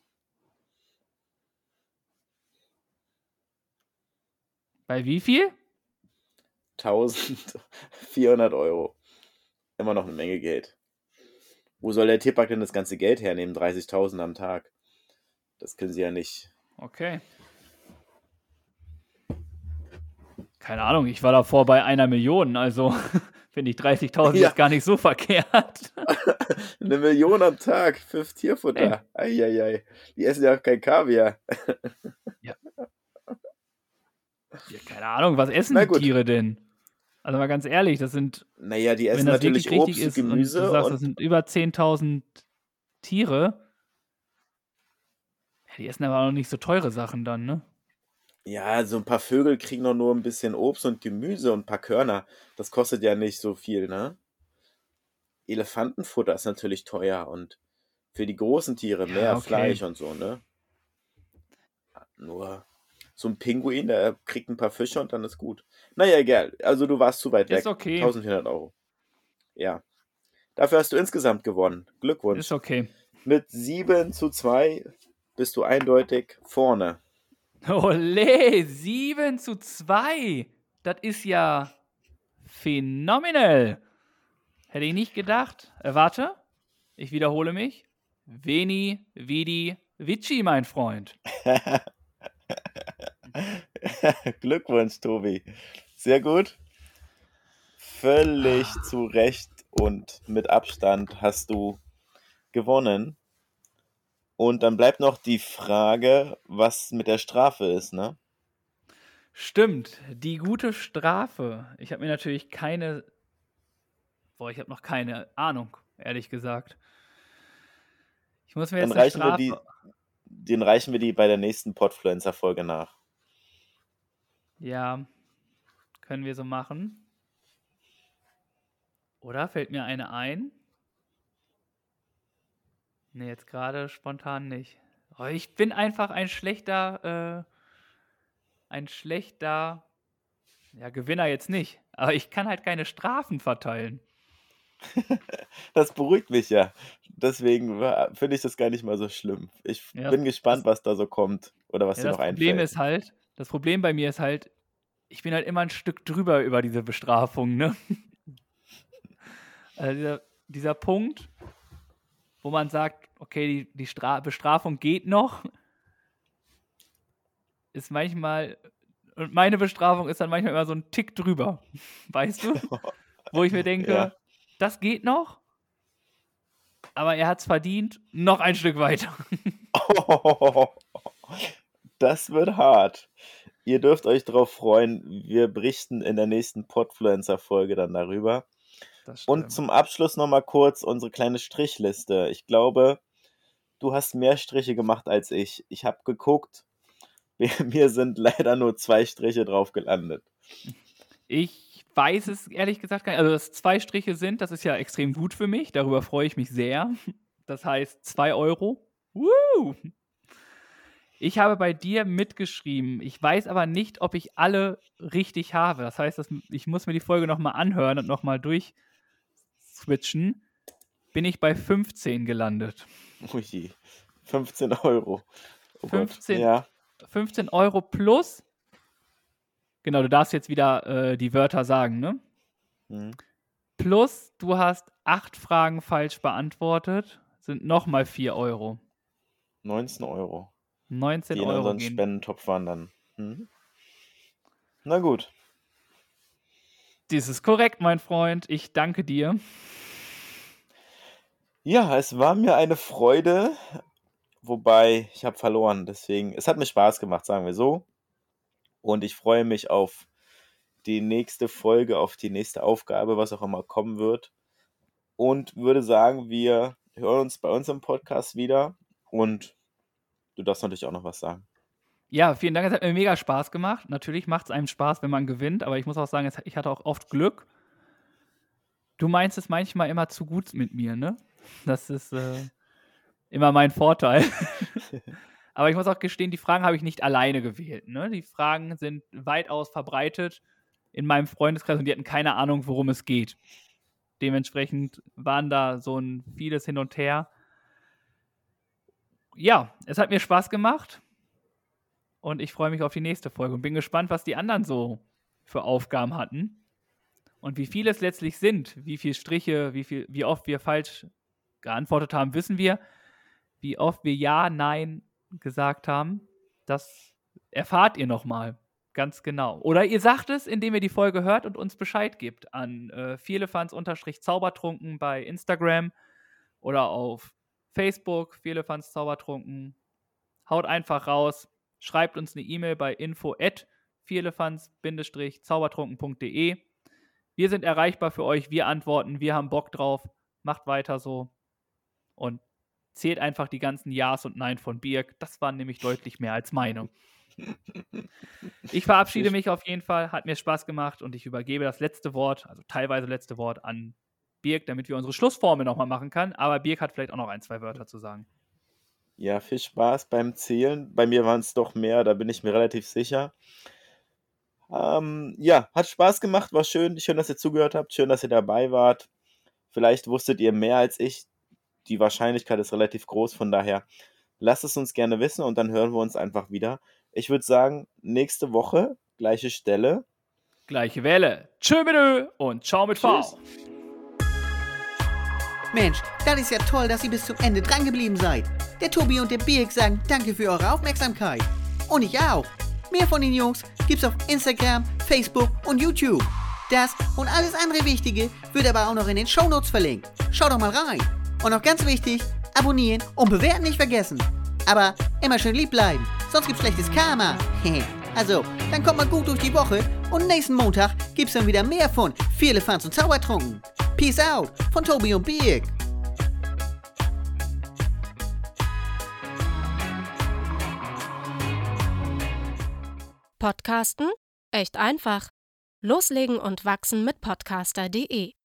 Bei wie viel? 1400 Euro. Immer noch eine Menge Geld. Wo soll der Tierpark denn das ganze Geld hernehmen? 30.000 am Tag. Das können sie ja nicht. Okay. Keine Ahnung, ich war davor bei einer Million, also finde ich 30.000 Ja. ist gar nicht so verkehrt. Eine Million am Tag für Tierfutter. Eieiei. Die essen ja auch kein Kaviar. Ja, keine Ahnung, was essen die. Tiere denn? Also mal ganz ehrlich, das sind, Naja, die essen natürlich Obst, richtig ist Gemüse und du sagst, und, das sind über 10.000 Tiere. Ja, die essen aber auch noch nicht so teure Sachen dann, ne? ja, so ein paar Vögel kriegen doch nur ein bisschen Obst und Gemüse und ein paar Körner. Das kostet ja nicht so viel, ne? Elefantenfutter ist natürlich teuer und für die großen Tiere Ja, mehr okay. Fleisch und so, ne? Nur so ein Pinguin, der kriegt ein paar Fische und dann ist gut. Naja, egal. Also du warst zu weit weg. Ist okay. 1400 Euro. Ja. Dafür hast du insgesamt gewonnen. Glückwunsch. Ist okay. Mit 7 zu 2 bist du eindeutig vorne. Ole, 7 zu 2. Das ist ja phänomenal. Hätte ich nicht gedacht. Äh, warte, ich wiederhole mich. Veni, Vidi, Vici, mein Freund. Glückwunsch, Tobi. Sehr gut. Völlig zu Recht und mit Abstand hast du gewonnen. Und dann bleibt noch die Frage, was mit der Strafe ist, ne? Stimmt, die gute Strafe. Ich habe mir natürlich keine. Boah, ich habe noch keine Ahnung, ehrlich gesagt. Ich muss mir Dann jetzt eine reichen wir die, Strafe. den reichen wir die bei der nächsten Podfluencer-Folge nach. Ja, können wir so machen. Oder fällt mir eine ein? Nee, jetzt gerade spontan nicht. Oh, ich bin einfach ein schlechter, äh, ein schlechter, ja, Gewinner jetzt nicht. Aber ich kann halt keine Strafen verteilen. Das beruhigt mich ja. Deswegen war- finde ich das gar nicht mal so schlimm. Ich Ja, bin gespannt, was da so kommt oder was Ja, dir das noch Problem einfällt. ist halt, das Problem bei mir ist halt, ich bin halt immer ein Stück drüber über diese Bestrafung, ne? Also dieser, dieser Punkt, wo man sagt, okay, die, die Stra Bestrafung geht noch, ist manchmal, und meine Bestrafung ist dann manchmal immer so ein Tick drüber, weißt du? Wo ich mir denke, Ja. das geht noch, aber er hat es verdient, noch ein Stück weiter. Das wird hart. Ihr dürft euch darauf freuen. Wir berichten in der nächsten Podfluencer-Folge dann darüber. Und zum Abschluss nochmal kurz unsere kleine Strichliste. Ich glaube, du hast mehr Striche gemacht als ich. Ich habe geguckt. Mir mir sind leider nur zwei Striche drauf gelandet. Ich weiß es ehrlich gesagt gar nicht. Also, dass zwei Striche sind, das ist ja extrem gut für mich. Darüber freue ich mich sehr. Das heißt, zwei Euro. Woo! Ich habe bei dir mitgeschrieben. Ich weiß aber nicht, ob ich alle richtig habe. Das heißt, ich muss mir die Folge nochmal anhören und nochmal durchswitchen. Bin ich bei 15 gelandet. Ui, 15 Euro. Oh Gott. 15. Ja, 15 Euro plus. Genau, du darfst jetzt wieder äh, die Wörter sagen, ne? hm. Plus, du hast acht Fragen falsch beantwortet, sind nochmal 4 Euro. 19 Euro. 19 die in unseren gehen. Spendentopf wandern. Hm. Na gut. Dies ist korrekt, mein Freund. Ich danke dir. Ja, es war mir eine Freude, wobei ich habe verloren. Deswegen, es hat mir Spaß gemacht, sagen wir so. Und ich freue mich auf die nächste Folge, auf die nächste Aufgabe, was auch immer kommen wird. Und würde sagen, wir hören uns bei uns im Podcast wieder. Und du darfst natürlich auch noch was sagen. Ja, vielen Dank. Es hat mir mega Spaß gemacht. Natürlich macht es einem Spaß, wenn man gewinnt, aber ich muss auch sagen, ich hatte auch oft Glück. Du meinst es manchmal immer zu gut mit mir, ne? Das ist äh, immer mein Vorteil. aber ich muss auch gestehen, die Fragen habe ich nicht alleine gewählt. Ne? Die Fragen sind weitaus verbreitet in meinem Freundeskreis und die hatten keine Ahnung, worum es geht. Dementsprechend waren da so ein vieles hin und her. Ja, es hat mir Spaß gemacht. Und ich freue mich auf die nächste Folge und bin gespannt, was die anderen so für Aufgaben hatten. Und wie viele es letztlich sind, wie viele Striche, wie, viel, wie oft wir falsch geantwortet haben, wissen wir. Wie oft wir Ja, Nein gesagt haben, das erfahrt ihr nochmal. Ganz genau. Oder ihr sagt es, indem ihr die Folge hört und uns Bescheid gibt an äh, vielefans-zaubertrunken bei Instagram oder auf Facebook, vielefans-zaubertrunken. Haut einfach raus, schreibt uns eine E-Mail bei info at vierlefanz-zaubertrunken.de. Wir sind erreichbar für euch, wir antworten, wir haben Bock drauf. Macht weiter so. Und zählt einfach die ganzen Ja's und Nein von Birk. Das waren nämlich deutlich mehr als Meinung. Ich verabschiede mich auf jeden Fall, hat mir Spaß gemacht und ich übergebe das letzte Wort, also teilweise letzte Wort an Birk, damit wir unsere Schlussformel nochmal machen können. Aber Birk hat vielleicht auch noch ein, zwei Wörter zu sagen. Ja, viel Spaß beim Zählen. Bei mir waren es doch mehr, da bin ich mir relativ sicher. Ähm, ja, hat Spaß gemacht, war schön. Schön, dass ihr zugehört habt. Schön, dass ihr dabei wart. Vielleicht wusstet ihr mehr als ich. Die Wahrscheinlichkeit ist relativ groß, von daher lasst es uns gerne wissen und dann hören wir uns einfach wieder. Ich würde sagen, nächste Woche, gleiche Stelle. Gleiche Welle. Tschö mit Ö und ciao mit V. Mensch, das ist ja toll, dass ihr bis zum Ende drangeblieben seid. Der Tobi und der Birk sagen danke für eure Aufmerksamkeit. Und ich auch. Mehr von den Jungs gibt's auf Instagram, Facebook und YouTube. Das und alles andere Wichtige wird aber auch noch in den Shownotes verlinkt. Schaut doch mal rein. Und noch ganz wichtig, abonnieren und bewerten nicht vergessen. Aber immer schön lieb bleiben, sonst gibt's schlechtes Karma. also, dann kommt mal gut durch die Woche und nächsten Montag gibt's dann wieder mehr von Vierlefanz und Zaubertrunken. Peace out von Tobi und Birk. Podcasten? Echt einfach. Loslegen und wachsen mit podcaster.de